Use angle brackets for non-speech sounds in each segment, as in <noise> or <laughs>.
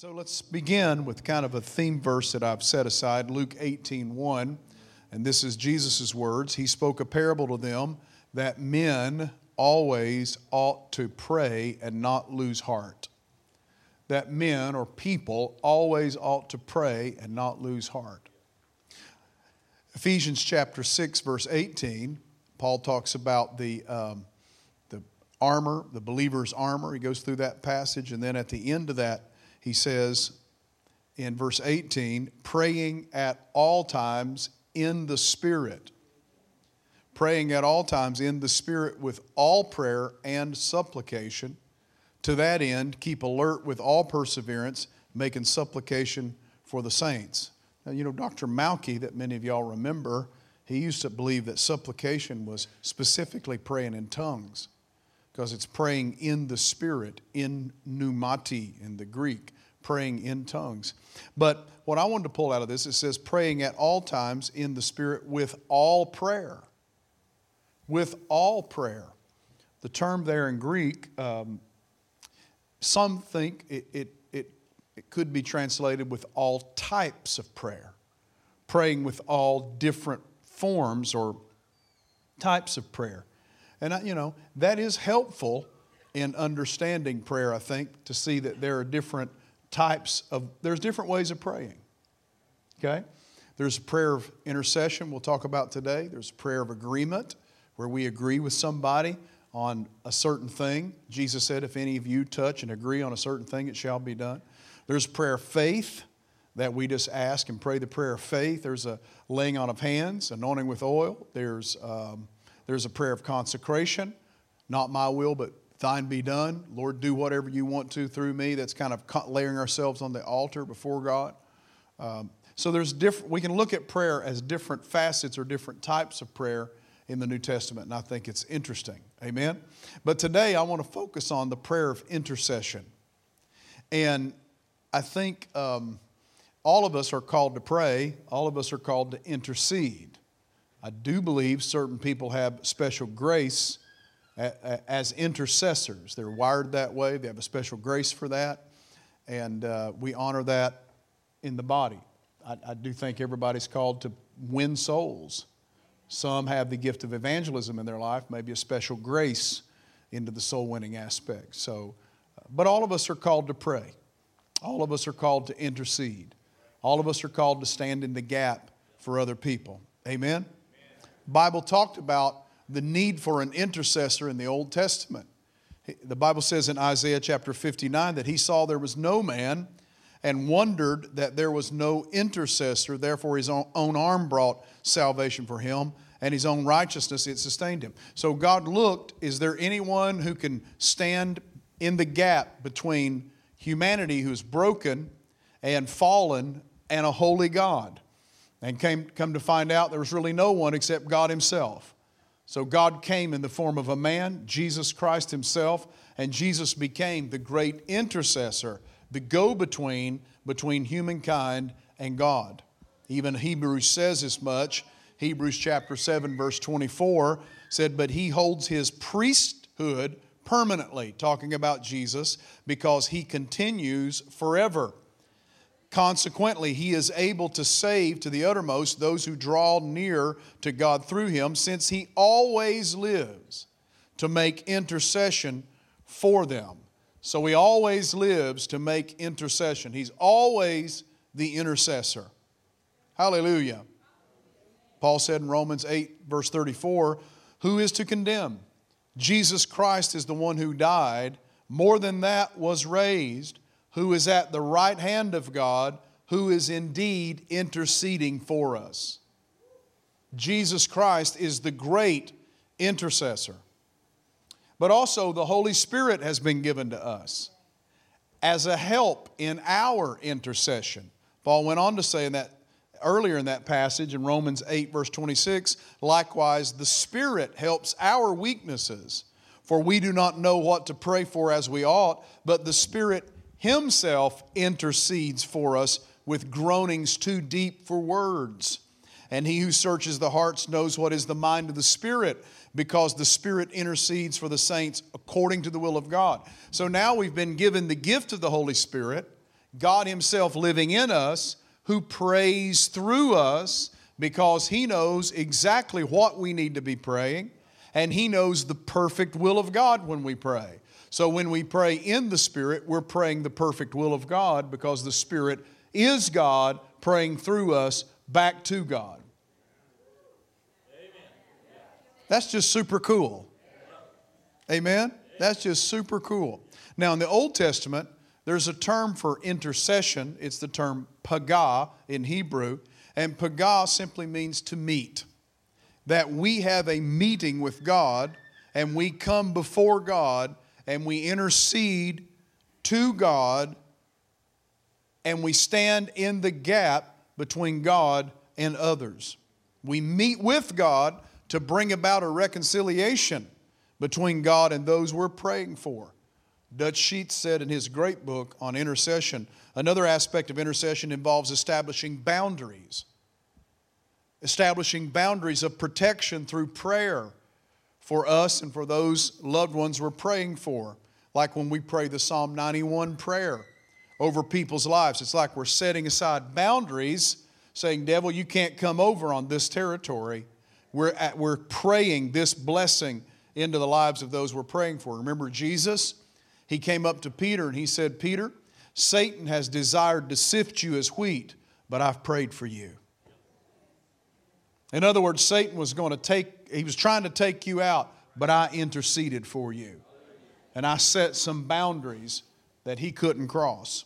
so let's begin with kind of a theme verse that I've set aside, Luke 18 1. And this is Jesus' words. He spoke a parable to them that men always ought to pray and not lose heart. That men or people always ought to pray and not lose heart. Ephesians chapter 6, verse 18, Paul talks about the, um, the armor, the believer's armor. He goes through that passage, and then at the end of that, he says in verse 18, praying at all times in the Spirit. Praying at all times in the Spirit with all prayer and supplication. To that end, keep alert with all perseverance, making supplication for the saints. Now, you know, Dr. Malky, that many of y'all remember, he used to believe that supplication was specifically praying in tongues because it's praying in the Spirit, in pneumati in the Greek, praying in tongues. But what I wanted to pull out of this, it says praying at all times in the Spirit with all prayer. With all prayer. The term there in Greek, um, some think it, it, it, it could be translated with all types of prayer, praying with all different forms or types of prayer. And, you know, that is helpful in understanding prayer, I think, to see that there are different types of, there's different ways of praying. Okay? There's a prayer of intercession we'll talk about today. There's a prayer of agreement where we agree with somebody on a certain thing. Jesus said, If any of you touch and agree on a certain thing, it shall be done. There's a prayer of faith that we just ask and pray the prayer of faith. There's a laying on of hands, anointing with oil. There's um, there's a prayer of consecration. Not my will, but thine be done. Lord, do whatever you want to through me. That's kind of layering ourselves on the altar before God. Um, so there's different, we can look at prayer as different facets or different types of prayer in the New Testament, and I think it's interesting. Amen? But today I want to focus on the prayer of intercession. And I think um, all of us are called to pray, all of us are called to intercede. I do believe certain people have special grace as intercessors. They're wired that way, they have a special grace for that, and uh, we honor that in the body. I, I do think everybody's called to win souls. Some have the gift of evangelism in their life, maybe a special grace into the soul winning aspect. So, uh, but all of us are called to pray. All of us are called to intercede. All of us are called to stand in the gap for other people. Amen. Bible talked about the need for an intercessor in the Old Testament. The Bible says in Isaiah chapter 59 that he saw there was no man and wondered that there was no intercessor. Therefore, his own arm brought salvation for him, and his own righteousness it sustained him. So God looked, is there anyone who can stand in the gap between humanity who's broken and fallen and a holy God? And came, come to find out there was really no one except God Himself. So God came in the form of a man, Jesus Christ Himself, and Jesus became the great intercessor, the go between between humankind and God. Even Hebrews says as much. Hebrews chapter 7, verse 24 said, But He holds His priesthood permanently, talking about Jesus, because He continues forever. Consequently, he is able to save to the uttermost those who draw near to God through him, since he always lives to make intercession for them. So he always lives to make intercession. He's always the intercessor. Hallelujah. Paul said in Romans 8, verse 34, Who is to condemn? Jesus Christ is the one who died. More than that, was raised who is at the right hand of God, who is indeed interceding for us. Jesus Christ is the great intercessor. But also, the Holy Spirit has been given to us as a help in our intercession. Paul went on to say in that earlier in that passage in Romans 8, verse 26, likewise, the Spirit helps our weaknesses, for we do not know what to pray for as we ought, but the Spirit himself intercedes for us with groanings too deep for words. And he who searches the hearts knows what is the mind of the Spirit, because the Spirit intercedes for the saints according to the will of God. So now we've been given the gift of the Holy Spirit, God Himself living in us, who prays through us because He knows exactly what we need to be praying, and He knows the perfect will of God when we pray. So when we pray in the Spirit, we're praying the perfect will of God because the Spirit is God praying through us back to God. That's just super cool. Amen? That's just super cool. Now, in the Old Testament, there's a term for intercession. It's the term pagah in Hebrew. And pagah simply means to meet. That we have a meeting with God and we come before God and we intercede to God and we stand in the gap between God and others. We meet with God to bring about a reconciliation between God and those we're praying for. Dutch Sheets said in his great book on intercession another aspect of intercession involves establishing boundaries, establishing boundaries of protection through prayer for us and for those loved ones we're praying for. Like when we pray the Psalm 91 prayer over people's lives, it's like we're setting aside boundaries, saying, Devil, you can't come over on this territory. We're, at, we're praying this blessing into the lives of those we're praying for. Remember Jesus? He came up to Peter and he said, Peter, Satan has desired to sift you as wheat, but I've prayed for you. In other words, Satan was going to take, he was trying to take you out, but I interceded for you. And I set some boundaries that he couldn't cross.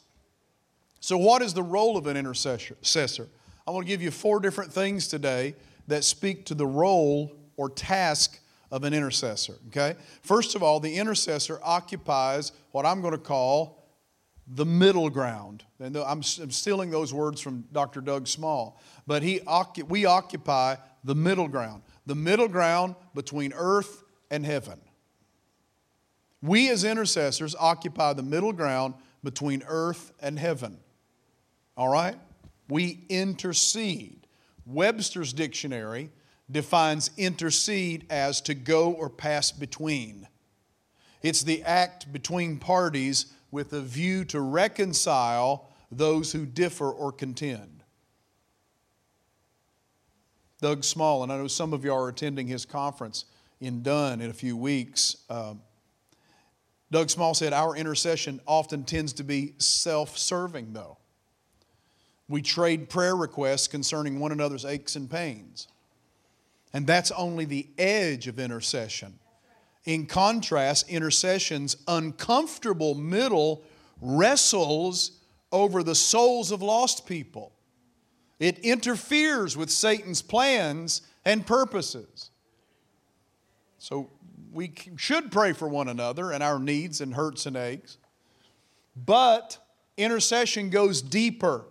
So, what is the role of an intercessor? I want to give you four different things today that speak to the role or task of an intercessor. Okay? First of all, the intercessor occupies what I'm going to call the middle ground. And I'm stealing those words from Dr. Doug Small, but he, we occupy the middle ground, the middle ground between earth and heaven. We as intercessors occupy the middle ground between earth and heaven. All right? We intercede. Webster's dictionary defines intercede as to go or pass between. It's the act between parties with a view to reconcile those who differ or contend. Doug Small, and I know some of you are attending his conference in Dunn in a few weeks. Um, Doug Small said, Our intercession often tends to be self serving, though. We trade prayer requests concerning one another's aches and pains. And that's only the edge of intercession. In contrast, intercession's uncomfortable middle wrestles over the souls of lost people. It interferes with Satan's plans and purposes. So we should pray for one another and our needs and hurts and aches. But intercession goes deeper.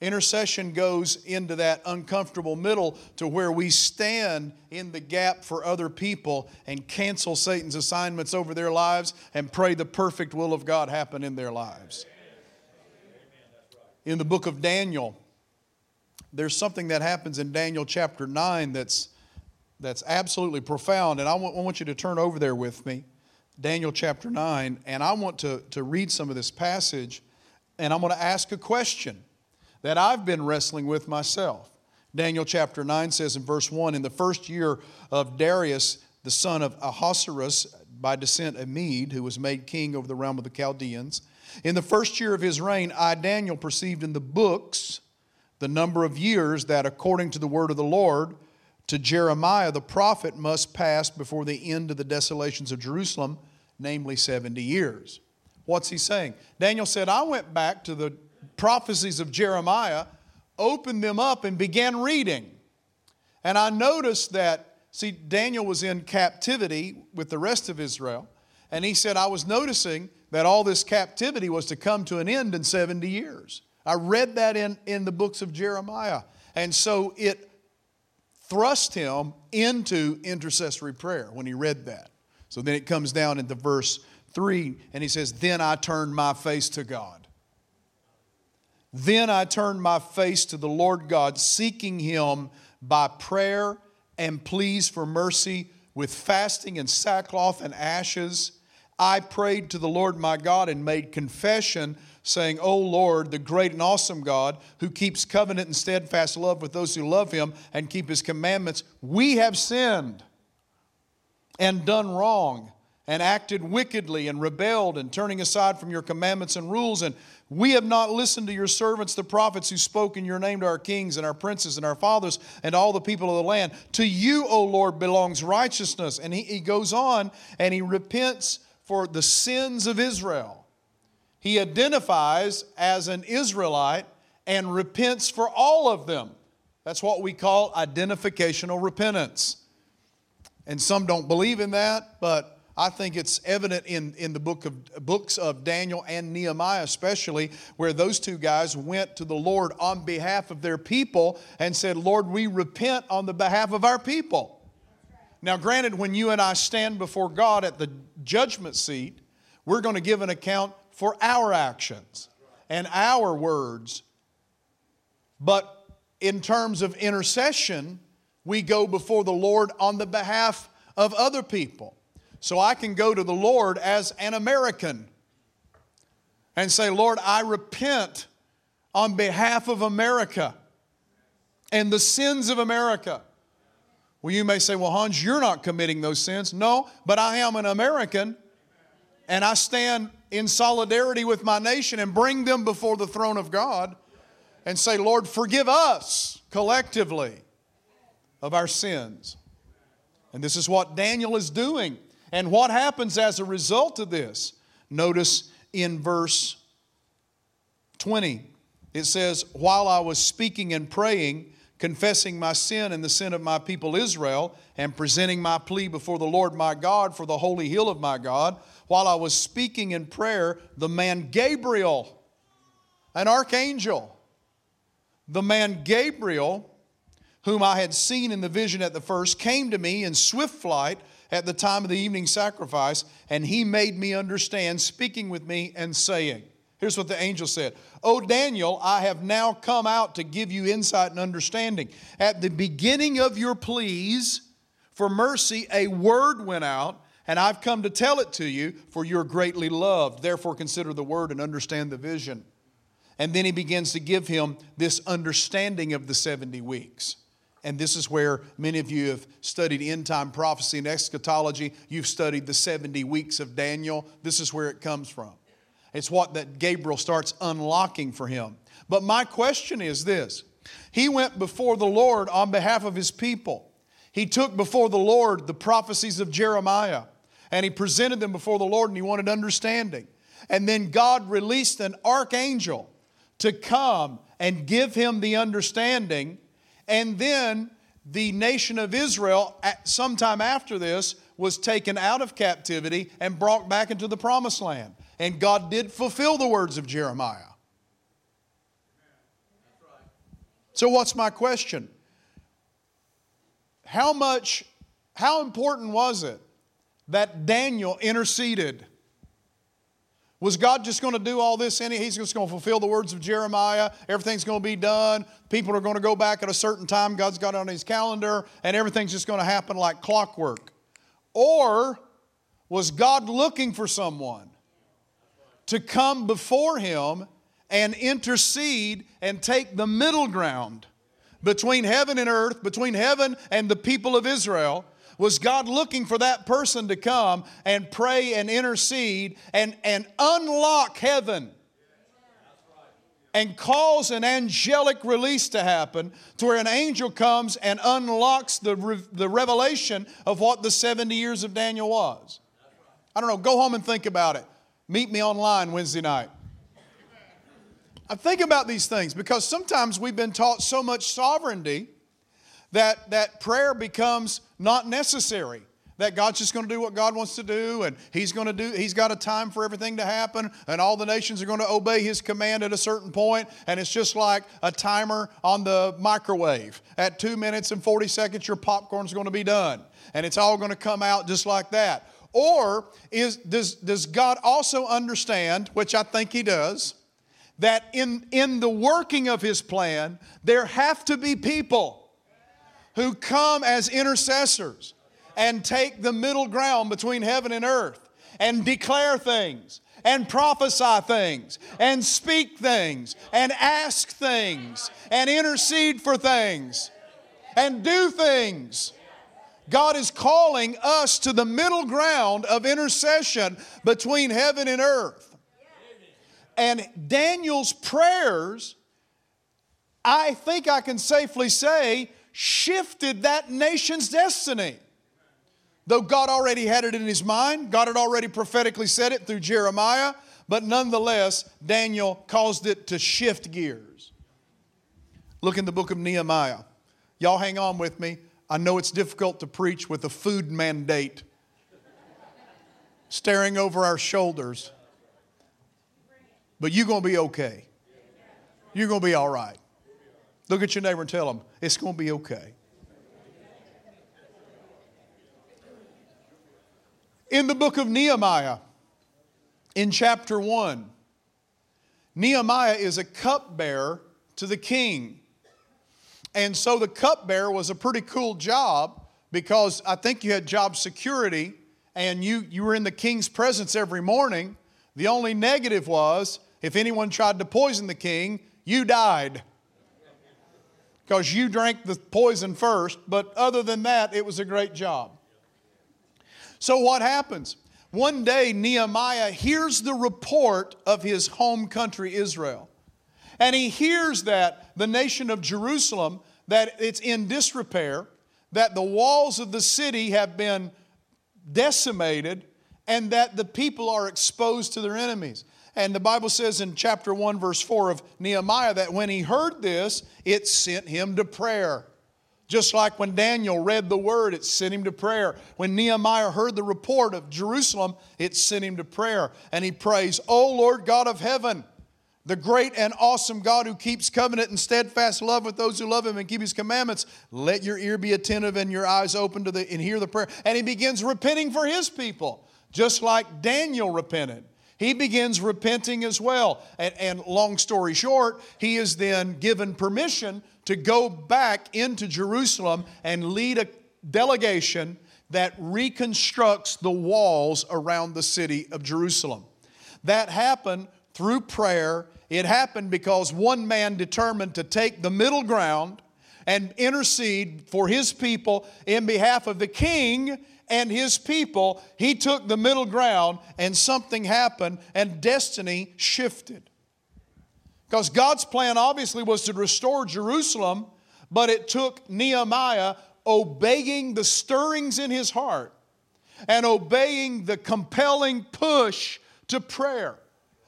Intercession goes into that uncomfortable middle to where we stand in the gap for other people and cancel Satan's assignments over their lives and pray the perfect will of God happen in their lives. In the book of Daniel, there's something that happens in Daniel chapter 9 that's, that's absolutely profound. And I want, I want you to turn over there with me, Daniel chapter 9, and I want to, to read some of this passage and I'm going to ask a question that I've been wrestling with myself. Daniel chapter 9 says in verse 1 In the first year of Darius, the son of Ahasuerus, by descent a Mede, who was made king over the realm of the Chaldeans, in the first year of his reign, I, Daniel, perceived in the books the number of years that, according to the word of the Lord, to Jeremiah the prophet must pass before the end of the desolations of Jerusalem, namely 70 years. What's he saying? Daniel said, I went back to the prophecies of Jeremiah, opened them up, and began reading. And I noticed that, see, Daniel was in captivity with the rest of Israel. And he said, I was noticing that all this captivity was to come to an end in 70 years. I read that in, in the books of Jeremiah. And so it thrust him into intercessory prayer when he read that. So then it comes down into verse 3, and he says, Then I turned my face to God. Then I turned my face to the Lord God, seeking him by prayer and pleas for mercy with fasting and sackcloth and ashes. I prayed to the Lord my God and made confession saying, O Lord, the great and awesome God, who keeps covenant and steadfast love with those who love him and keep his commandments, we have sinned and done wrong and acted wickedly and rebelled and turning aside from your commandments and rules. And we have not listened to your servants, the prophets, who spoke in your name to our kings and our princes and our fathers and all the people of the land. To you, O Lord, belongs righteousness. And he, he goes on and he repents for the sins of Israel. He identifies as an Israelite and repents for all of them. That's what we call identificational repentance. And some don't believe in that, but I think it's evident in, in the book of, books of Daniel and Nehemiah, especially, where those two guys went to the Lord on behalf of their people and said, Lord, we repent on the behalf of our people. Now, granted, when you and I stand before God at the judgment seat, we're going to give an account for our actions and our words. But in terms of intercession, we go before the Lord on the behalf of other people. So I can go to the Lord as an American and say, Lord, I repent on behalf of America and the sins of America. Well, you may say, well, Hans, you're not committing those sins. No, but I am an American and I stand in solidarity with my nation and bring them before the throne of God and say, Lord, forgive us collectively of our sins. And this is what Daniel is doing. And what happens as a result of this? Notice in verse 20, it says, While I was speaking and praying, confessing my sin and the sin of my people Israel, and presenting my plea before the Lord my God for the holy hill of my God, while I was speaking in prayer, the man Gabriel, an archangel, the man Gabriel, whom I had seen in the vision at the first, came to me in swift flight at the time of the evening sacrifice, and he made me understand, speaking with me and saying, Here's what the angel said Oh, Daniel, I have now come out to give you insight and understanding. At the beginning of your pleas for mercy, a word went out, and I've come to tell it to you, for you're greatly loved. Therefore, consider the word and understand the vision. And then he begins to give him this understanding of the 70 weeks. And this is where many of you have studied end time prophecy and eschatology. You've studied the 70 weeks of Daniel. This is where it comes from. It's what that Gabriel starts unlocking for him. But my question is this He went before the Lord on behalf of his people. He took before the Lord the prophecies of Jeremiah and he presented them before the Lord and he wanted understanding. And then God released an archangel to come and give him the understanding and then the nation of Israel, at sometime after this, was taken out of captivity and brought back into the promised land. And God did fulfill the words of Jeremiah. So, what's my question? How much, how important was it that Daniel interceded? Was God just going to do all this? And he's just going to fulfill the words of Jeremiah. Everything's going to be done. People are going to go back at a certain time. God's got it on his calendar, and everything's just going to happen like clockwork. Or was God looking for someone to come before him and intercede and take the middle ground between heaven and earth, between heaven and the people of Israel? Was God looking for that person to come and pray and intercede and, and unlock heaven and cause an angelic release to happen to where an angel comes and unlocks the, the revelation of what the 70 years of Daniel was? I don't know, go home and think about it. Meet me online Wednesday night. I think about these things because sometimes we've been taught so much sovereignty that, that prayer becomes not necessary. That God's just going to do what God wants to do, and He's going to do, He's got a time for everything to happen, and all the nations are going to obey His command at a certain point, and it's just like a timer on the microwave. At two minutes and 40 seconds, your popcorn's going to be done, and it's all going to come out just like that. Or is, does, does God also understand, which I think He does, that in, in the working of His plan, there have to be people who come as intercessors and take the middle ground between heaven and earth and declare things and prophesy things and speak things and ask things and intercede for things and do things. God is calling us to the middle ground of intercession between heaven and earth. And Daniel's prayers, I think I can safely say, shifted that nation's destiny. Though God already had it in his mind, God had already prophetically said it through Jeremiah, but nonetheless, Daniel caused it to shift gears. Look in the book of Nehemiah. Y'all hang on with me. I know it's difficult to preach with a food mandate staring over our shoulders, but you're going to be okay. You're going to be all right. Look at your neighbor and tell them, it's going to be okay. In the book of Nehemiah, in chapter 1, Nehemiah is a cupbearer to the king. And so the cupbearer was a pretty cool job because I think you had job security and you, you were in the king's presence every morning. The only negative was if anyone tried to poison the king, you died because you drank the poison first. But other than that, it was a great job. So, what happens? One day, Nehemiah hears the report of his home country, Israel. And he hears that the nation of Jerusalem, that it's in disrepair, that the walls of the city have been decimated, and that the people are exposed to their enemies. And the Bible says in chapter 1, verse 4 of Nehemiah that when he heard this, it sent him to prayer. Just like when Daniel read the word, it sent him to prayer. When Nehemiah heard the report of Jerusalem, it sent him to prayer. And he prays, O Lord God of heaven, the great and awesome God who keeps covenant and steadfast love with those who love him and keep his commandments, let your ear be attentive and your eyes open to the and hear the prayer. And he begins repenting for his people, just like Daniel repented. He begins repenting as well. And, and long story short, he is then given permission to go back into Jerusalem and lead a delegation that reconstructs the walls around the city of Jerusalem. That happened through prayer. It happened because one man determined to take the middle ground and intercede for his people in behalf of the king and his people. He took the middle ground and something happened and destiny shifted. Because God's plan obviously was to restore Jerusalem, but it took Nehemiah obeying the stirrings in his heart and obeying the compelling push to prayer.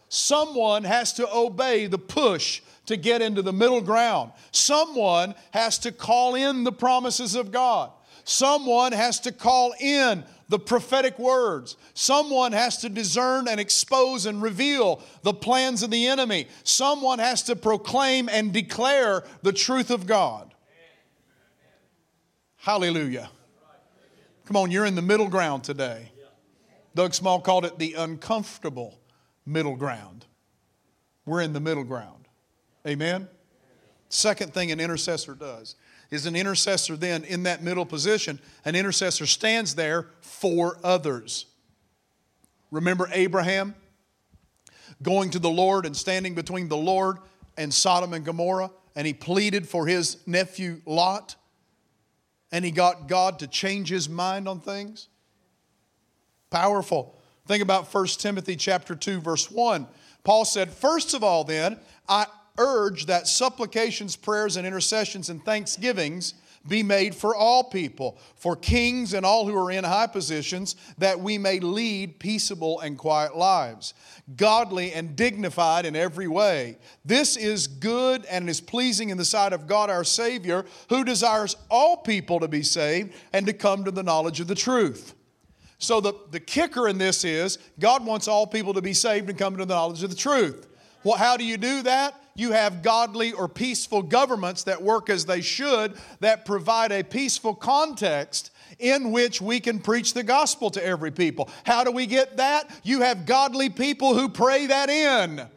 Someone has to obey the push to get into the middle ground. Someone has to call in the promises of God. Someone has to call in the prophetic words. Someone has to discern and expose and reveal the plans of the enemy. Someone has to proclaim and declare the truth of God. Hallelujah. Come on, you're in the middle ground today. Doug Small called it the uncomfortable middle ground. We're in the middle ground. Amen? Second thing an intercessor does is an intercessor then in that middle position, an intercessor stands there for others. Remember Abraham going to the Lord and standing between the Lord and Sodom and Gomorrah, and he pleaded for his nephew Lot, and he got God to change his mind on things. Powerful. Think about 1 Timothy chapter 2 verse 1. Paul said, "First of all then, I urge that supplications, prayers, and intercessions and thanksgivings be made for all people, for kings and all who are in high positions, that we may lead peaceable and quiet lives, godly and dignified in every way. This is good and is pleasing in the sight of God our Savior, who desires all people to be saved and to come to the knowledge of the truth. So, the, the kicker in this is God wants all people to be saved and come to the knowledge of the truth. Well, how do you do that? you have godly or peaceful governments that work as they should, that provide a peaceful context in which we can preach the gospel to every people. How do we get that? You have godly people who pray that in.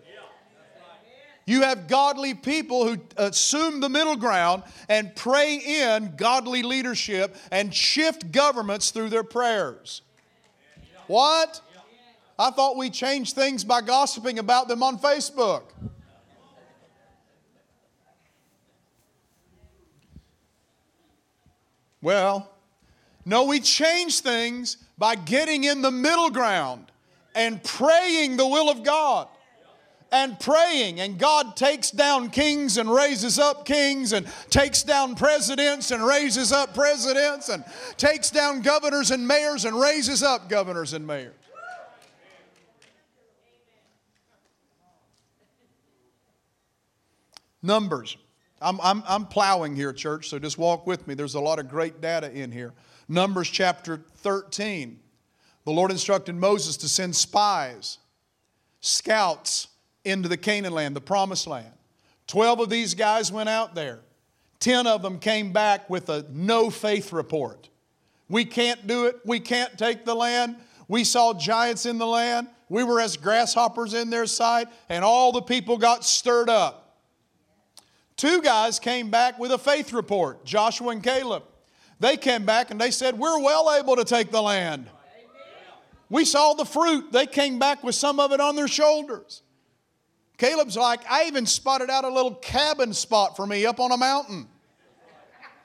You have godly people who assume the middle ground and pray in godly leadership and shift governments through their prayers. What? I thought we changed things by gossiping about them on Facebook. Well, no, we change things by getting in the middle ground and praying the will of God. And praying, and God takes down kings and raises up kings, and takes down presidents and raises up presidents, and takes down governors and mayors and raises up governors and mayors. Numbers. I'm, I'm, I'm plowing here, church, so just walk with me. There's a lot of great data in here. Numbers chapter 13. The Lord instructed Moses to send spies, scouts into the Canaan land, the promised land. Twelve of these guys went out there. Ten of them came back with a no faith report. We can't do it. We can't take the land. We saw giants in the land. We were as grasshoppers in their sight, and all the people got stirred up. Two guys came back with a faith report Joshua and Caleb. They came back and they said, We're well able to take the land. We saw the fruit. They came back with some of it on their shoulders. Caleb's like, I even spotted out a little cabin spot for me up on a mountain.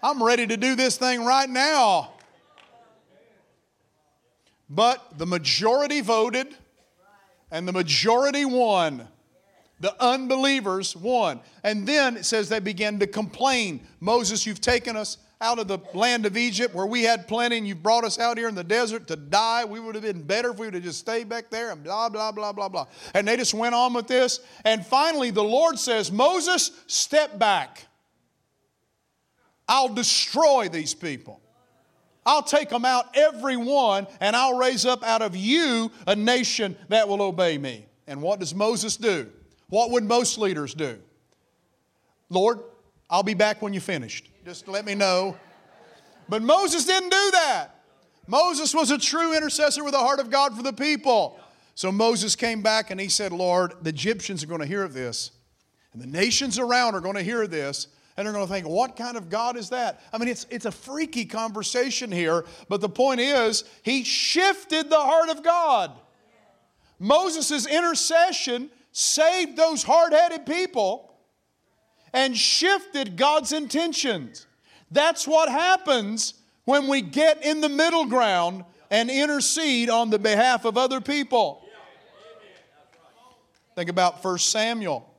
I'm ready to do this thing right now. But the majority voted and the majority won. The unbelievers won. And then it says they began to complain Moses, you've taken us out of the land of Egypt where we had plenty and you brought us out here in the desert to die. We would have been better if we would have just stayed back there and blah, blah, blah, blah, blah. And they just went on with this. And finally, the Lord says, Moses, step back. I'll destroy these people. I'll take them out, every one, and I'll raise up out of you a nation that will obey me. And what does Moses do? What would most leaders do? Lord, I'll be back when you finished. Just let me know. But Moses didn't do that. Moses was a true intercessor with the heart of God for the people. So Moses came back and he said, Lord, the Egyptians are going to hear of this. And the nations around are going to hear this. And they're going to think, what kind of God is that? I mean, it's, it's a freaky conversation here. But the point is, he shifted the heart of God. Moses' intercession saved those hard headed people and shifted God's intentions. That's what happens when we get in the middle ground and intercede on the behalf of other people. Think about 1 Samuel.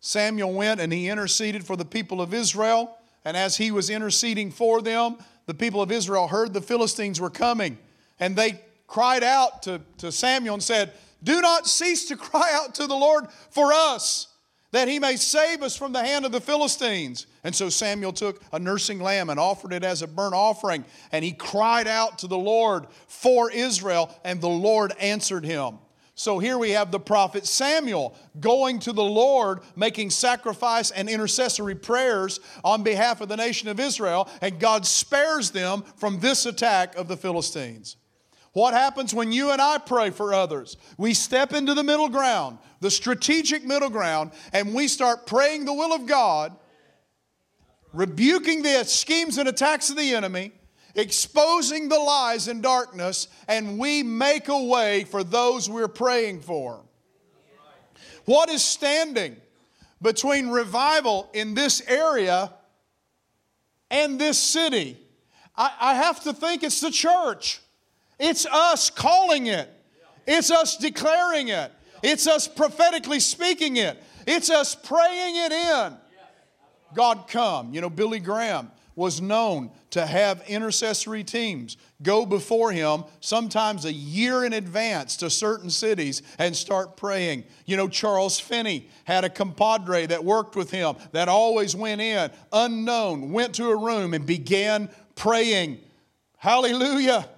Samuel went and he interceded for the people of Israel. And as he was interceding for them, the people of Israel heard the Philistines were coming. And they cried out to, to Samuel and said, Do not cease to cry out to the Lord for us that he may save us from the hand of the Philistines. And so Samuel took a nursing lamb and offered it as a burnt offering, and he cried out to the Lord for Israel, and the Lord answered him. So here we have the prophet Samuel going to the Lord, making sacrifice and intercessory prayers on behalf of the nation of Israel, and God spares them from this attack of the Philistines. What happens when you and I pray for others? We step into the middle ground, the strategic middle ground, and we start praying the will of God, rebuking the schemes and attacks of the enemy, exposing the lies and darkness, and we make a way for those we're praying for. What is standing between revival in this area and this city? I, I have to think it's the church. It's us calling it, it's us declaring it, it's us prophetically speaking it, it's us praying it in. God, come. You know, Billy Graham was known to have intercessory teams go before him sometimes a year in advance to certain cities and start praying. You know, Charles Finney had a compadre that worked with him that always went in, unknown, went to a room and began praying. Hallelujah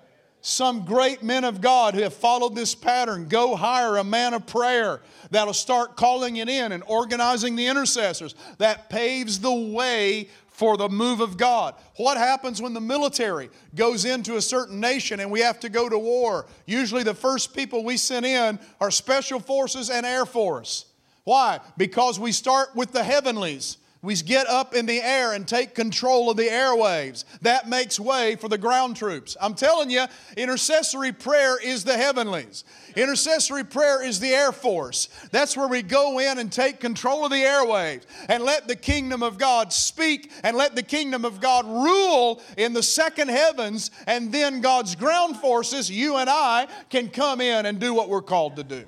some great men of God who have followed this pattern go hire a man of prayer that'll start calling it in and organizing the intercessors. That paves the way for the move of God. What happens when the military goes into a certain nation and we have to go to war? Usually, the first people we send in are special forces and air force. Why? Because we start with the heavenlies. We get up in the air and take control of the airwaves. That makes way for the ground troops. I'm telling you, intercessory prayer is the heavenlies. Intercessory prayer is the Air Force. That's where we go in and take control of the airwaves and let the kingdom of God speak and let the kingdom of God rule in the second heavens. And then God's ground forces, you and I, can come in and do what we're called to do.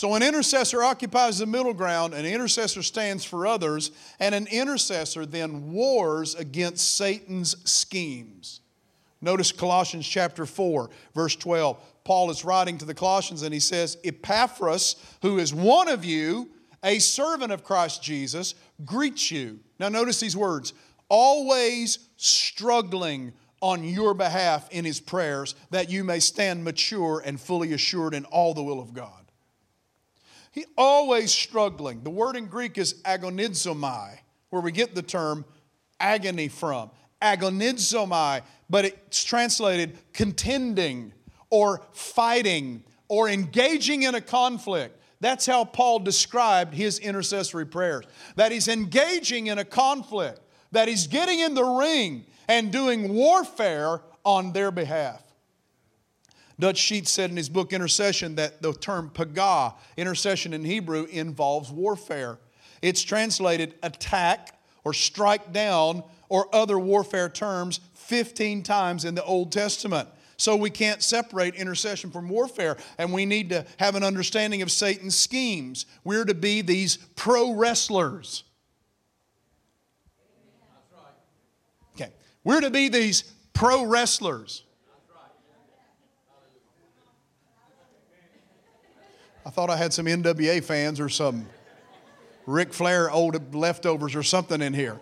So, an intercessor occupies the middle ground, an intercessor stands for others, and an intercessor then wars against Satan's schemes. Notice Colossians chapter 4, verse 12. Paul is writing to the Colossians and he says, Epaphras, who is one of you, a servant of Christ Jesus, greets you. Now, notice these words always struggling on your behalf in his prayers, that you may stand mature and fully assured in all the will of God. He always struggling. The word in Greek is agonizomai, where we get the term agony from. Agonizomai, but it's translated contending or fighting or engaging in a conflict. That's how Paul described his intercessory prayers. That he's engaging in a conflict, that he's getting in the ring and doing warfare on their behalf. Dutch Sheets said in his book Intercession that the term pagah, intercession in Hebrew, involves warfare. It's translated attack or strike down or other warfare terms 15 times in the Old Testament. So we can't separate intercession from warfare, and we need to have an understanding of Satan's schemes. We're to be these pro wrestlers. Okay, we're to be these pro wrestlers. I thought I had some NWA fans or some Ric Flair old leftovers or something in here.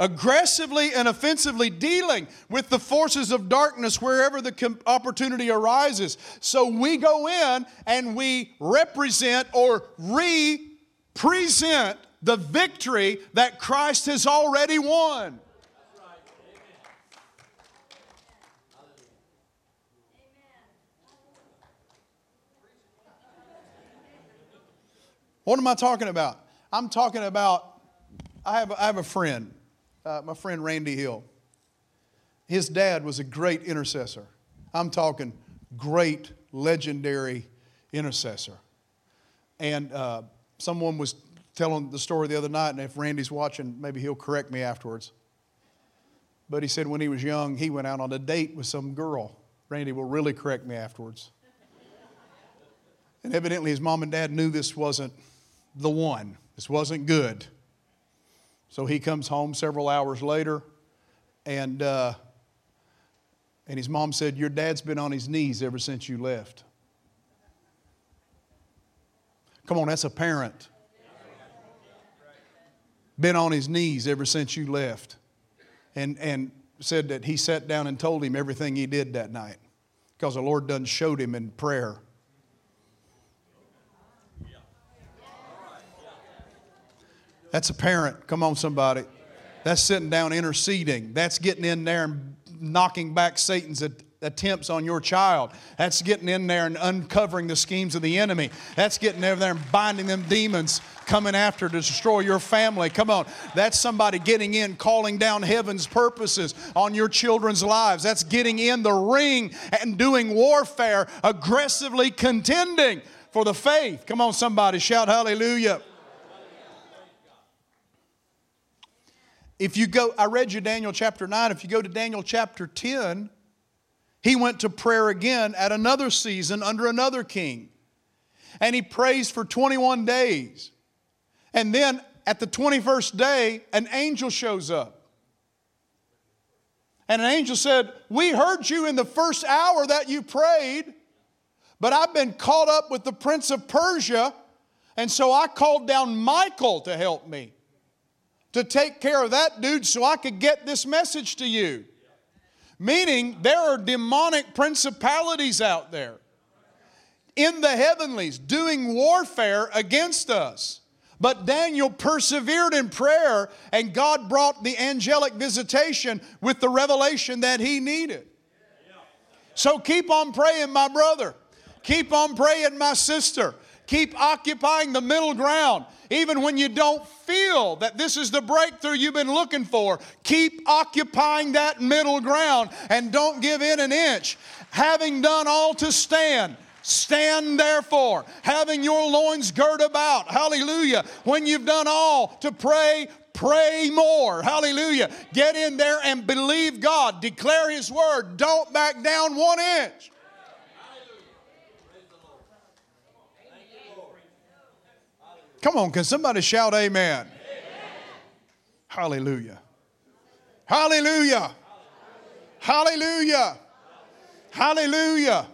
Aggressively and offensively dealing with the forces of darkness wherever the opportunity arises. So we go in and we represent or represent the victory that Christ has already won. What am I talking about? I'm talking about, I have, I have a friend, uh, my friend Randy Hill. His dad was a great intercessor. I'm talking great, legendary intercessor. And uh, someone was telling the story the other night, and if Randy's watching, maybe he'll correct me afterwards. But he said when he was young, he went out on a date with some girl. Randy will really correct me afterwards. And evidently, his mom and dad knew this wasn't the one. This wasn't good. So he comes home several hours later, and, uh, and his mom said, Your dad's been on his knees ever since you left. Come on, that's a parent. Been on his knees ever since you left. And, and said that he sat down and told him everything he did that night because the Lord done showed him in prayer That's a parent. Come on, somebody. That's sitting down interceding. That's getting in there and knocking back Satan's attempts on your child. That's getting in there and uncovering the schemes of the enemy. That's getting over there and binding them demons coming after to destroy your family. Come on. That's somebody getting in, calling down heaven's purposes on your children's lives. That's getting in the ring and doing warfare, aggressively contending for the faith. Come on, somebody. Shout hallelujah. If you go, I read you Daniel chapter 9. If you go to Daniel chapter 10, he went to prayer again at another season under another king. And he prays for 21 days. And then at the 21st day, an angel shows up. And an angel said, We heard you in the first hour that you prayed, but I've been caught up with the prince of Persia, and so I called down Michael to help me to take care of that dude so I could get this message to you. Meaning, there are demonic principalities out there in the heavenlies doing warfare against us. But Daniel persevered in prayer, and God brought the angelic visitation with the revelation that he needed. So keep on praying, my brother. Keep on praying, my sister. Keep occupying the middle ground. Even when you don't feel that this is the breakthrough you've been looking for, keep occupying that middle ground and don't give in an inch. Having done all to stand, Stand therefore, having your loins girt about. Hallelujah. When you've done all to pray, pray more. Hallelujah. Get in there and believe God. Declare His word. Don't back down one inch. Come on, can somebody shout amen? amen. Hallelujah. Hallelujah. Hallelujah. Hallelujah.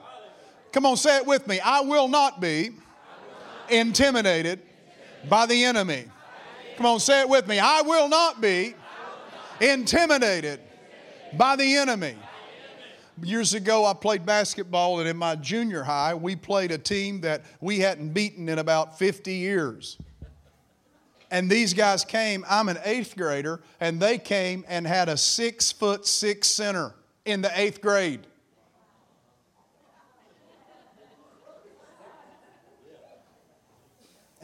Come on, say it with me. I will not be intimidated by the enemy. Come on, say it with me. I will not be intimidated by the enemy. Years ago, I played basketball, and in my junior high, we played a team that we hadn't beaten in about 50 years. And these guys came, I'm an eighth grader, and they came and had a six foot six center in the eighth grade.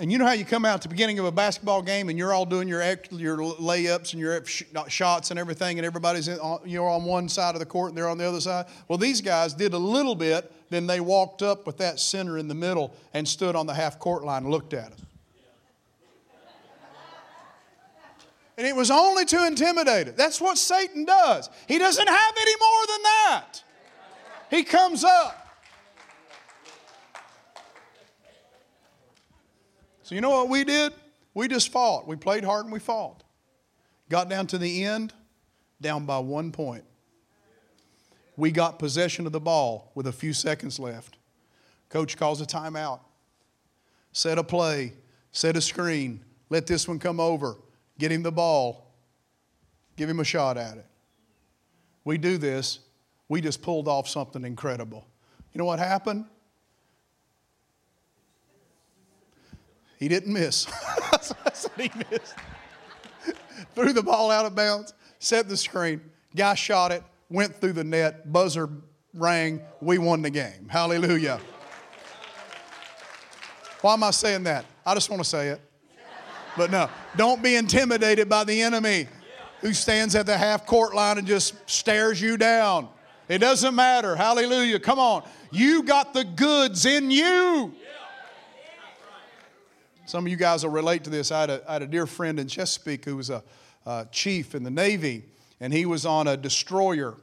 And you know how you come out at the beginning of a basketball game and you're all doing your, your layups and your shots and everything, and everybody's in, you're on one side of the court and they're on the other side? Well, these guys did a little bit, then they walked up with that center in the middle and stood on the half court line and looked at us. And it was only to intimidate it. That's what Satan does. He doesn't have any more than that. He comes up So, you know what we did? We just fought. We played hard and we fought. Got down to the end, down by one point. We got possession of the ball with a few seconds left. Coach calls a timeout. Set a play, set a screen, let this one come over, get him the ball, give him a shot at it. We do this, we just pulled off something incredible. You know what happened? He didn't miss. <laughs> he missed. Threw the ball out of bounds, set the screen. Guy shot it, went through the net, buzzer rang. We won the game. Hallelujah. Why am I saying that? I just want to say it. But no, don't be intimidated by the enemy who stands at the half court line and just stares you down. It doesn't matter. Hallelujah. Come on. You got the goods in you. Some of you guys will relate to this. I had a, I had a dear friend in Chesapeake who was a, chief in the Navy, and he was on a destroyer,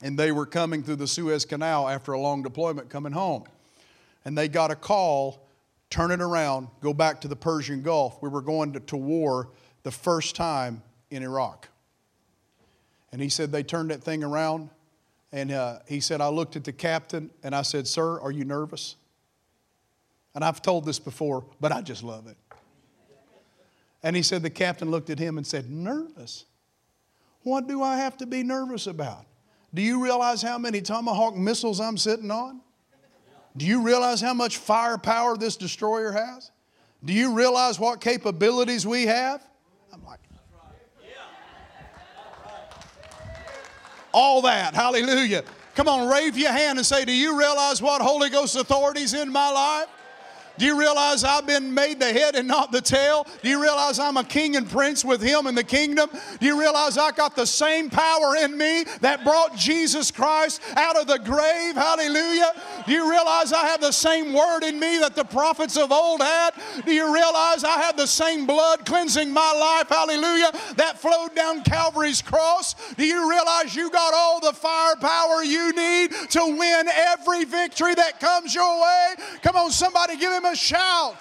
and they were coming through the Suez Canal after a long deployment coming home. And they got a call turn it around, go back to the Persian Gulf. We were going to, to war the first time in Iraq. And he said they turned that thing around. And uh, he said, I looked at the captain and I said, Sir, are you nervous? And I've told this before, but I just love it. And he said, The captain looked at him and said, Nervous? What do I have to be nervous about? Do you realize how many Tomahawk missiles I'm sitting on? Do you realize how much firepower this destroyer has? Do you realize what capabilities we have? I'm like, all that, hallelujah. Come on, wave your hand and say, Do you realize what Holy Ghost authorities in my life? Do you realize I've been made the head and not the tail? Do you realize I'm a king and prince with him in the kingdom? Do you realize I got the same power in me that brought Jesus Christ out of the grave? Hallelujah. Do you realize I have the same word in me that the prophets of old had? Do you realize I have the same blood cleansing my life? Hallelujah. That flowed down Calvary's cross. Do you realize you got all the firepower you need to win every victory that comes your way? Come on, somebody give him a a shout.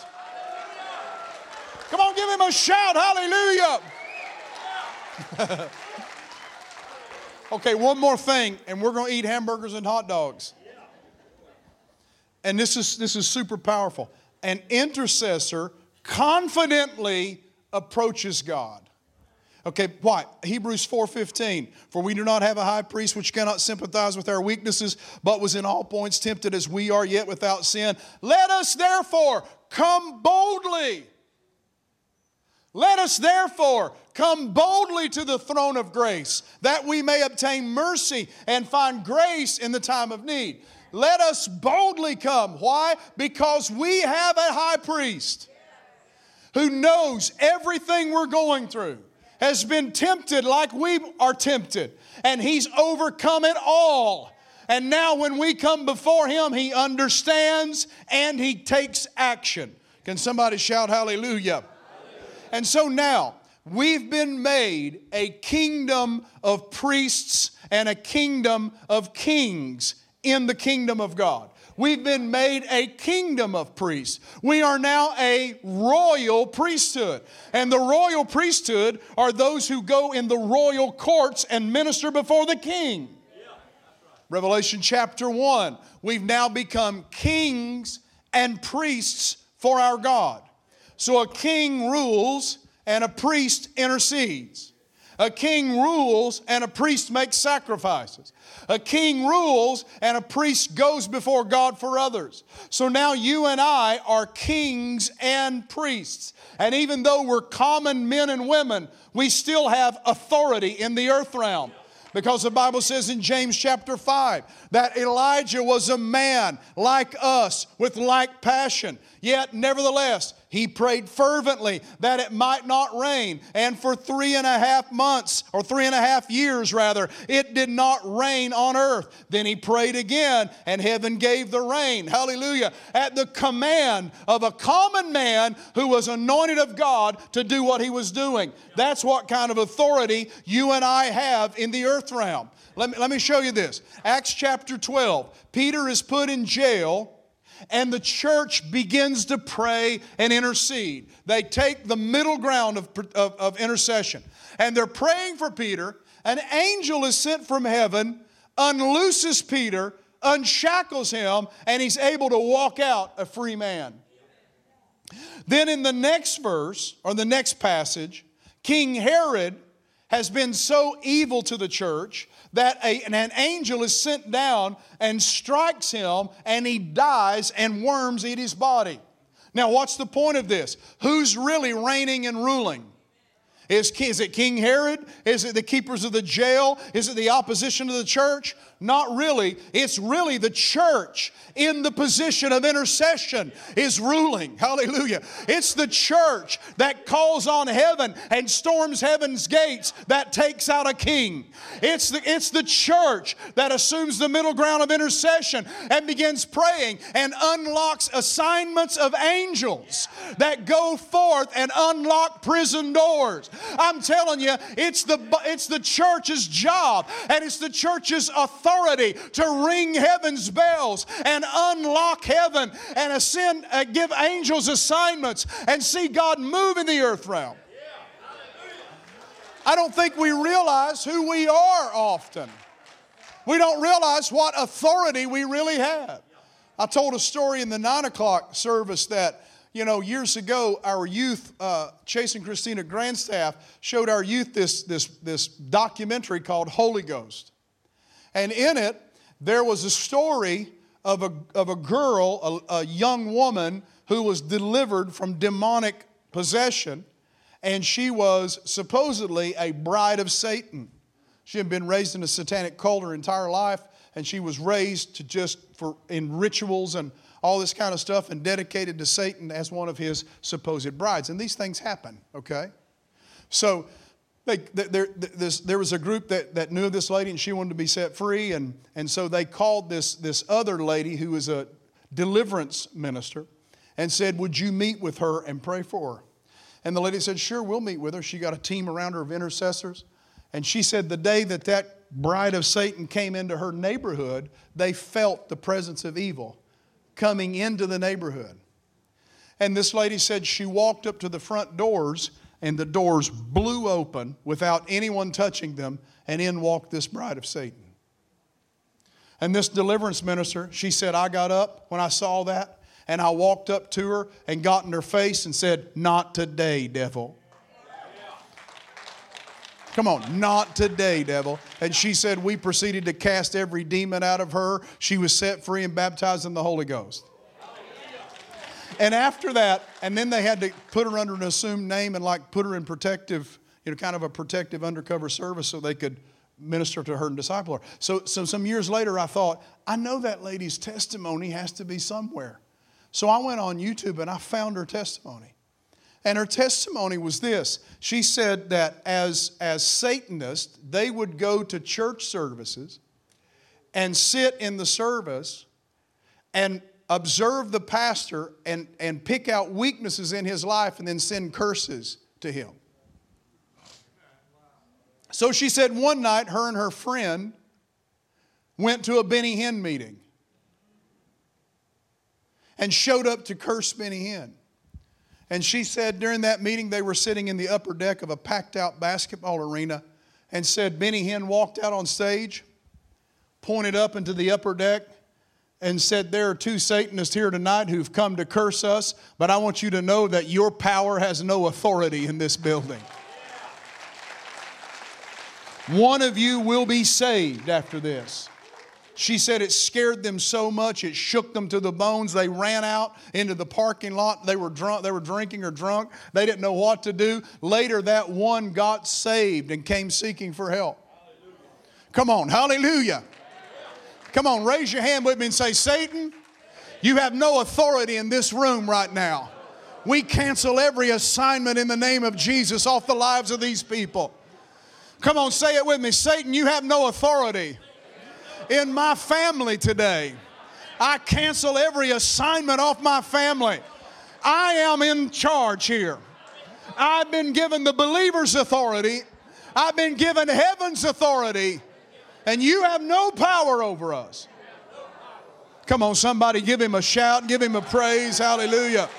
Come on, give him a shout. Hallelujah. <laughs> okay, one more thing, and we're going to eat hamburgers and hot dogs. And this is, this is super powerful. An intercessor confidently approaches God. Okay, why? Hebrews 4:15. For we do not have a high priest which cannot sympathize with our weaknesses, but was in all points tempted as we are, yet without sin. Let us therefore come boldly. Let us therefore come boldly to the throne of grace, that we may obtain mercy and find grace in the time of need. Let us boldly come. Why? Because we have a high priest who knows everything we're going through, has been tempted like we are tempted, and he's overcome it all. And now, when we come before him, he understands and he takes action. Can somebody shout hallelujah? hallelujah. And so now, we've been made a kingdom of priests and a kingdom of kings in the kingdom of God. We've been made a kingdom of priests. We are now a royal priesthood. And the royal priesthood are those who go in the royal courts and minister before the king. Revelation chapter 1. We've now become kings and priests for our God. So a king rules and a priest intercedes. A king rules and a priest makes sacrifices. A king rules and a priest goes before God for others. So now you and I are kings and priests. And even though we're common men and women, we still have authority in the earth realm. Because the Bible says in James chapter 5 that Elijah was a man like us with like passion. Yet, nevertheless, he prayed fervently that it might not rain. And for three and a half months, or three and a half years rather, it did not rain on earth. Then he prayed again, and heaven gave the rain. Hallelujah. At the command of a common man who was anointed of God to do what he was doing. That's what kind of authority you and I have in the earth realm. Let me, let me show you this. Acts chapter 12. Peter is put in jail and the church begins to pray and intercede. They take the middle ground of, of, of, intercession and they're praying for Peter. An angel is sent from heaven, unlooses Peter, unshackles him, and he's able to walk out a free man. Then in the next verse, or the next passage, King Herod has been so evil to the church that a, an angel is sent down and strikes him and he dies and worms eat his body. Now, what's the point of this? Who's really reigning and ruling? Is, is it King Herod? Is it the keepers of the jail? Is it the opposition to the church? Not really. It's really the church in the position of intercession is ruling. <laughs> Hallelujah. It's the church that calls on heaven and storms heaven's gates that takes out a king. It's the, it's the church that assumes the middle ground of intercession and begins praying and unlocks assignments of angels that go forth and unlock prison doors. I'm telling you, it's the, it's the church's job and it's the church's authority authority to ring heaven's bells and unlock heaven and ascend, uh, give angels assignments and see God move in the earth realm. I don't think we realize who we are often. We don't realize what authority we really have. I told a story in the nine o'clock service that, you know, years ago, our youth, uh, Chase and Christina Grandstaff, showed our youth this, this, this documentary called Holy Ghost. And in it, there was a story of a, of a girl, a, a young woman, who was delivered from demonic possession, and she was supposedly a bride of Satan. She had been raised in a satanic cult her entire life, and she was raised to just for in rituals and all this kind of stuff and dedicated to Satan as one of his supposed brides. And these things happen, okay? So they, there, this, there was a group that, that knew this lady and she wanted to be set free. And, and so they called this, this other lady who was a deliverance minister and said, Would you meet with her and pray for her? And the lady said, Sure, we'll meet with her. She got a team around her of intercessors. And she said, The day that that bride of Satan came into her neighborhood, they felt the presence of evil coming into the neighborhood. And this lady said she walked up to the front doors and the doors blew open without anyone touching them, and in walked this bride of Satan. And this deliverance minister, she said, I got up when I saw that, and I walked up to her and got in her face and said, Not today, devil. Come on, not today, devil. And she said, We proceeded to cast every demon out of her. She was set free and baptized in the Holy Ghost. And after that, and then they had to put her under an assumed name and like put her in protective, you know, kind of a protective undercover service so they could minister to her and disciple her. So, so some years later, I thought, I know that lady's testimony has to be somewhere. So I went on YouTube and I found her testimony. And her testimony was this she said that as, as Satanists, they would go to church services and sit in the service and observe the pastor and, and pick out weaknesses in his life and then send curses to him. So she said one night, her and her friend went to a Benny Hinn meeting and showed up to curse Benny Hinn. And she said during that meeting, they were sitting in the upper deck of a packed out basketball arena and said Benny Hinn walked out on stage, pointed up into the upper deck, and said, There are two Satanists here tonight who've come to curse us, but I want you to know that your power has no authority in this building. One of you will be saved after this. She said it scared them so much it shook them to the bones. They ran out into the parking lot. They were drunk, they were drinking or drunk. They didn't know what to do. Later that one got saved and came seeking for help. Hallelujah. Come on, hallelujah. Come on, raise your hand with me and say, Satan, you have no authority in this room right now. We cancel every assignment in the name of Jesus off the lives of these people. Come on, say it with me. Satan, you have no authority in my family today. I cancel every assignment off my family. I am in charge here. I've been given the believer's authority, I've been given heaven's authority, and you have no power over us. Come on, somebody, give him a shout, give him a praise. Hallelujah.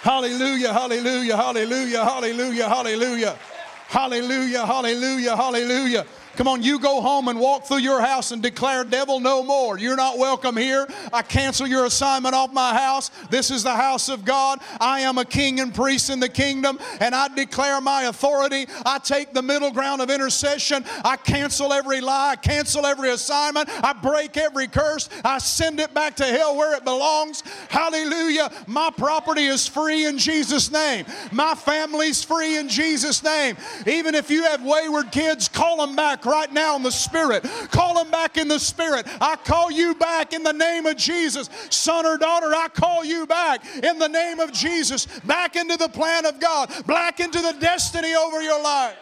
Hallelujah, hallelujah, hallelujah, hallelujah, hallelujah. Hallelujah, hallelujah, hallelujah. Come on, you go home and walk through your house and declare, Devil, no more. You're not welcome here. I cancel your assignment off my house. This is the house of God. I am a king and priest in the kingdom, and I declare my authority. I take the middle ground of intercession. I cancel every lie. I cancel every assignment. I break every curse. I send it back to hell where it belongs. Hallelujah. My property is free in Jesus' name. My family's free in Jesus' name. Even if you have wayward kids, call them back back right now in the Spirit. Call them back in the Spirit. I call you back in the name of Jesus. Son or daughter, I call you back in the name of Jesus. Back into the plan of God, back into the destiny over your life.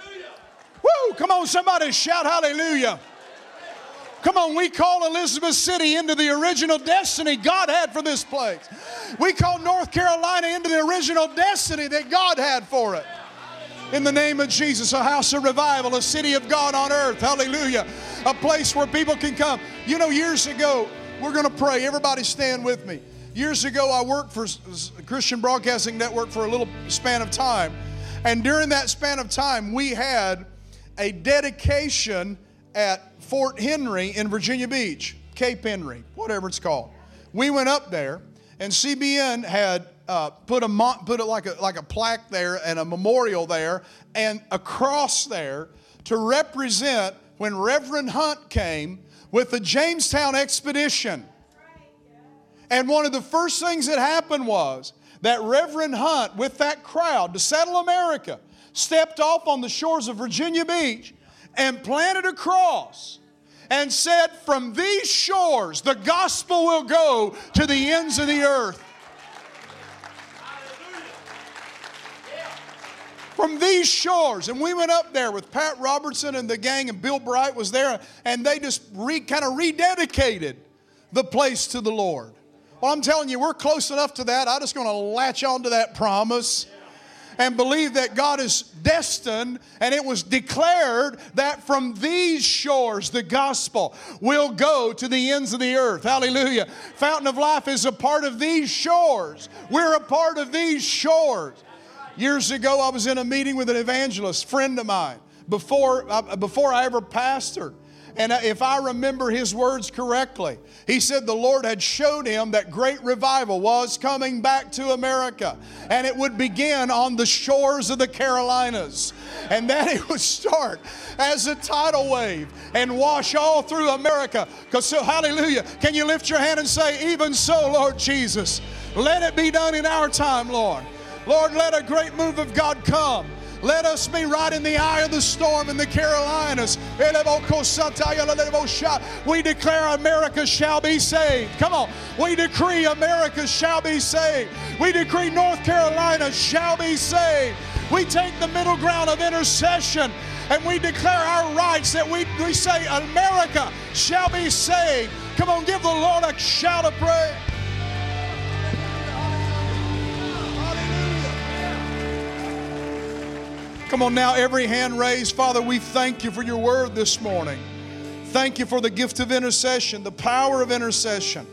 Hallelujah. Woo! Come on, somebody shout hallelujah. Come on, we call Elizabeth City into the original destiny God had for this place. We call North Carolina into the original destiny that God had for it in the name of Jesus. A house of revival, a city of God on earth. Hallelujah. A place where people can come. You know, years ago, we're going to pray. Everybody stand with me. Years ago, I worked for Christian Broadcasting Network for a little span of time. And during that span of time, we had a dedication at Fort Henry in Virginia Beach, Cape Henry, whatever it's called. We went up there, and CBN had uh, put a put a, like a like a plaque there and a memorial there and a cross there to represent when Reverend Hunt came with the Jamestown expedition. And one of the first things that happened was that Reverend Hunt, with that crowd to settle America, stepped off on the shores of Virginia Beach and planted a cross and said, From these shores, the gospel will go to the ends of the earth. From these shores. And we went up there with Pat Robertson and the gang, and Bill Bright was there, and they just re, kind of rededicated the place to the Lord. Well, I'm telling you, we're close enough to that. I'm just going to latch on to that promise and believe that God is destined, and it was declared that from these shores the gospel will go to the ends of the earth. Hallelujah. Fountain of Life is a part of these shores. We're a part of these shores. Years ago, I was in a meeting with an evangelist, friend of mine, before, uh, before I ever pastored. And uh, if I remember his words correctly, he said the Lord had showed him that great revival was coming back to America. And it would begin on the shores of the Carolinas. And that it would start as a tidal wave and wash all through America. Because, so, hallelujah. Can you lift your hand and say, Even so, Lord Jesus, let it be done in our time, Lord. Lord, let a great move of God come. Let us be right in the eye of the storm in the Carolinas. We declare America shall be saved. Come on. We decree America shall be saved. We decree North Carolina shall be saved. We take the middle ground of intercession and we declare our rights that we, we say, America shall be saved. Come on, give the Lord a shout of praise. Come on now, every hand raised. Father, we thank you for your word this morning. Thank you for the gift of intercession, the power of intercession.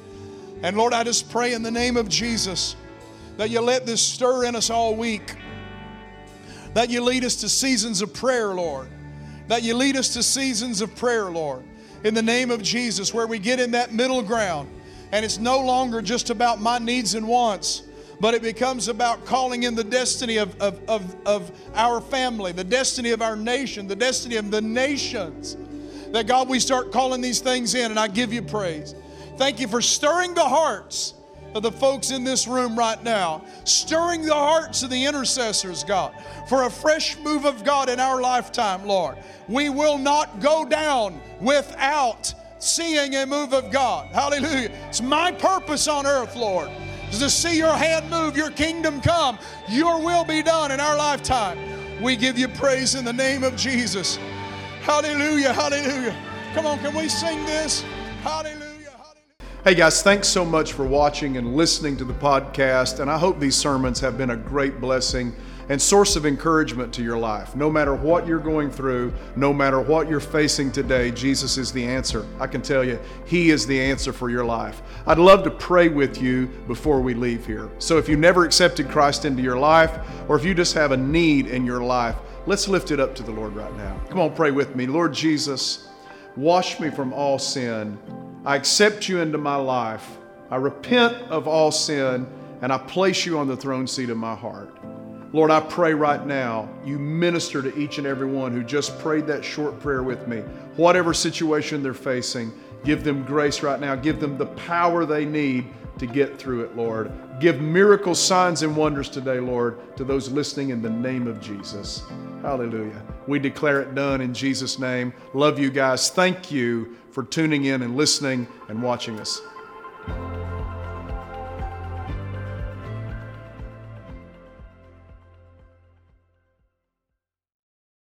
And Lord, I just pray in the name of Jesus that you let this stir in us all week. That you lead us to seasons of prayer, Lord. That you lead us to seasons of prayer, Lord. In the name of Jesus, where we get in that middle ground and it's no longer just about my needs and wants but it becomes about calling in the destiny of, of, of, of our family, the destiny of our nation, the destiny of the nations. That God, we start calling these things in, and I give you praise. Thank you for stirring the hearts of the folks in this room right now, stirring the hearts of the intercessors, God, for a fresh move of God in our lifetime, Lord. We will not go down without seeing a move of God. Hallelujah. It's my purpose on earth, Lord to see your hand move, your kingdom come, your will be done in our lifetime. We give you praise in the name of Jesus. Hallelujah, hallelujah. Come on, can we sing this? Hallelujah. Hey guys, thanks so much for watching and listening to the podcast. And I hope these sermons have been a great blessing and source of encouragement to your life. No matter what you're going through, no matter what you're facing today, Jesus is the answer. I can tell you, He is the answer for your life. I'd love to pray with you before we leave here. So if you never accepted Christ into your life, or if you just have a need in your life, let's lift it up to the Lord right now. Come on, pray with me. Lord Jesus, wash me from all sin. I accept you into my life. I repent of all sin and I place you on the throne seat of my heart. Lord, I pray right now you minister to each and every one who just prayed that short prayer with me. Whatever situation they're facing, give them grace right now. Give them the power they need to get through it, Lord. Give miracle signs, and wonders today, Lord, to those listening in the name of Jesus. Hallelujah. We declare it done in Jesus' name. Love you guys. Thank you for tuning in and listening and watching us.